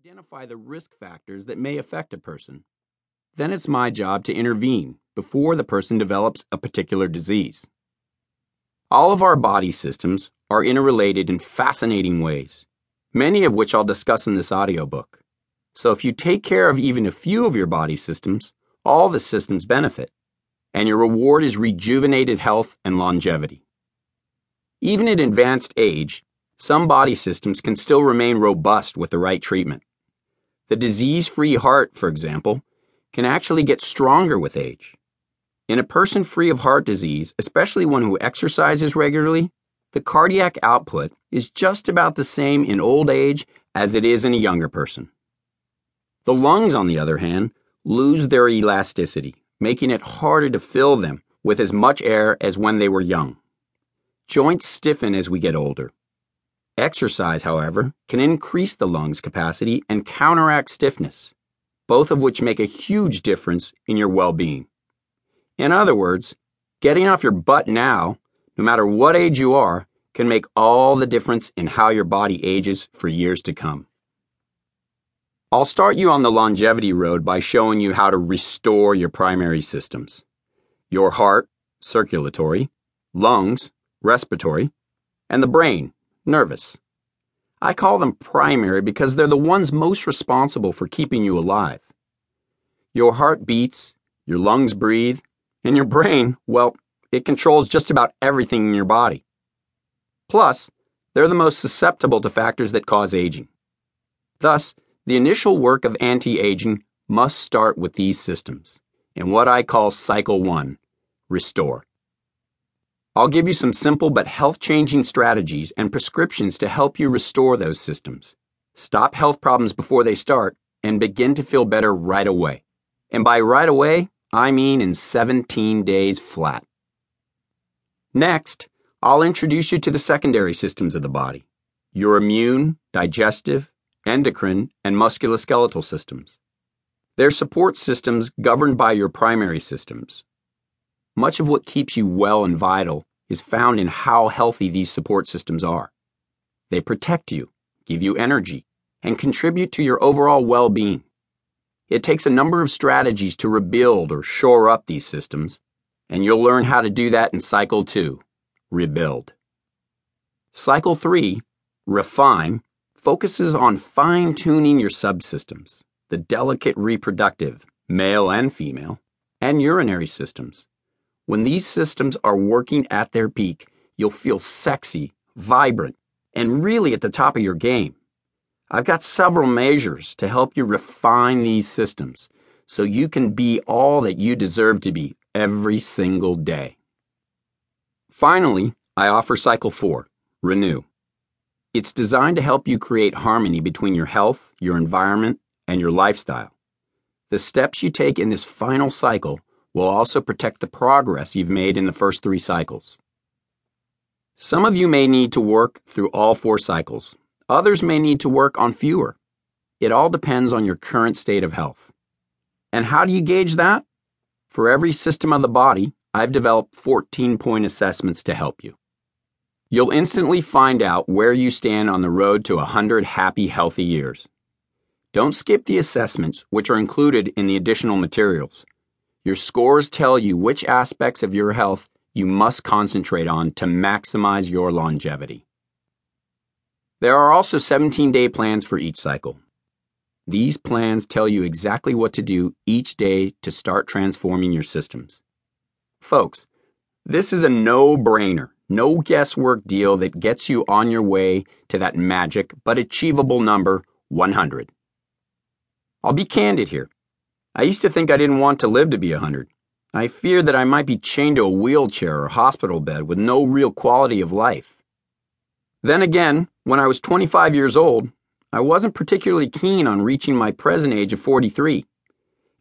identify the risk factors that may affect a person. Then it's my job to intervene before the person develops a particular disease. All of our body systems are interrelated in fascinating ways, many of which I'll discuss in this audiobook. So if you take care of even a few of your body systems, all the systems benefit, and your reward is rejuvenated health and longevity. Even at advanced age, some body systems can still remain robust with the right treatment. The disease free heart, for example, can actually get stronger with age. In a person free of heart disease, especially one who exercises regularly, the cardiac output is just about the same in old age as it is in a younger person. The lungs, on the other hand, lose their elasticity, making it harder to fill them with as much air as when they were young. Joints stiffen as we get older, Exercise, however, can increase the lungs' capacity and counteract stiffness, both of which make a huge difference in your well being. In other words, getting off your butt now, no matter what age you are, can make all the difference in how your body ages for years to come. I'll start you on the longevity road by showing you how to restore your primary systems your heart, circulatory, lungs, respiratory, and the brain, nervous. I call them primary because they're the ones most responsible for keeping you alive. Your heart beats, your lungs breathe, and your brain, well, it controls just about everything in your body. Plus, they're the most susceptible to factors that cause aging. Thus, the initial work of anti aging must start with these systems, in what I call Cycle 1 Restore. I'll give you some simple but health changing strategies and prescriptions to help you restore those systems. Stop health problems before they start and begin to feel better right away. And by right away, I mean in 17 days flat. Next, I'll introduce you to the secondary systems of the body your immune, digestive, endocrine, and musculoskeletal systems. They're support systems governed by your primary systems, much of what keeps you well and vital is found in how healthy these support systems are. They protect you, give you energy, and contribute to your overall well being. It takes a number of strategies to rebuild or shore up these systems, and you'll learn how to do that in Cycle 2 Rebuild. Cycle 3 Refine focuses on fine tuning your subsystems, the delicate reproductive, male and female, and urinary systems. When these systems are working at their peak, you'll feel sexy, vibrant, and really at the top of your game. I've got several measures to help you refine these systems so you can be all that you deserve to be every single day. Finally, I offer Cycle 4 Renew. It's designed to help you create harmony between your health, your environment, and your lifestyle. The steps you take in this final cycle will also protect the progress you've made in the first three cycles. Some of you may need to work through all four cycles. Others may need to work on fewer. It all depends on your current state of health. And how do you gauge that? For every system of the body, I've developed 14 point assessments to help you. You'll instantly find out where you stand on the road to 100 happy, healthy years. Don't skip the assessments, which are included in the additional materials. Your scores tell you which aspects of your health you must concentrate on to maximize your longevity. There are also 17 day plans for each cycle. These plans tell you exactly what to do each day to start transforming your systems. Folks, this is a no brainer, no guesswork deal that gets you on your way to that magic but achievable number 100. I'll be candid here. I used to think I didn't want to live to be a 100. I feared that I might be chained to a wheelchair or hospital bed with no real quality of life. Then again, when I was 25 years old, I wasn't particularly keen on reaching my present age of 43,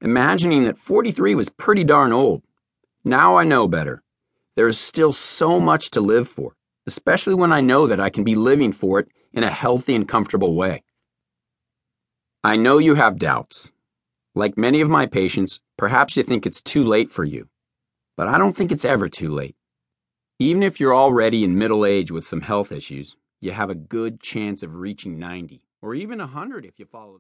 imagining that 43 was pretty darn old. Now I know better. There is still so much to live for, especially when I know that I can be living for it in a healthy and comfortable way. I know you have doubts. Like many of my patients, perhaps you think it's too late for you. But I don't think it's ever too late. Even if you're already in middle age with some health issues, you have a good chance of reaching 90 or even 100 if you follow the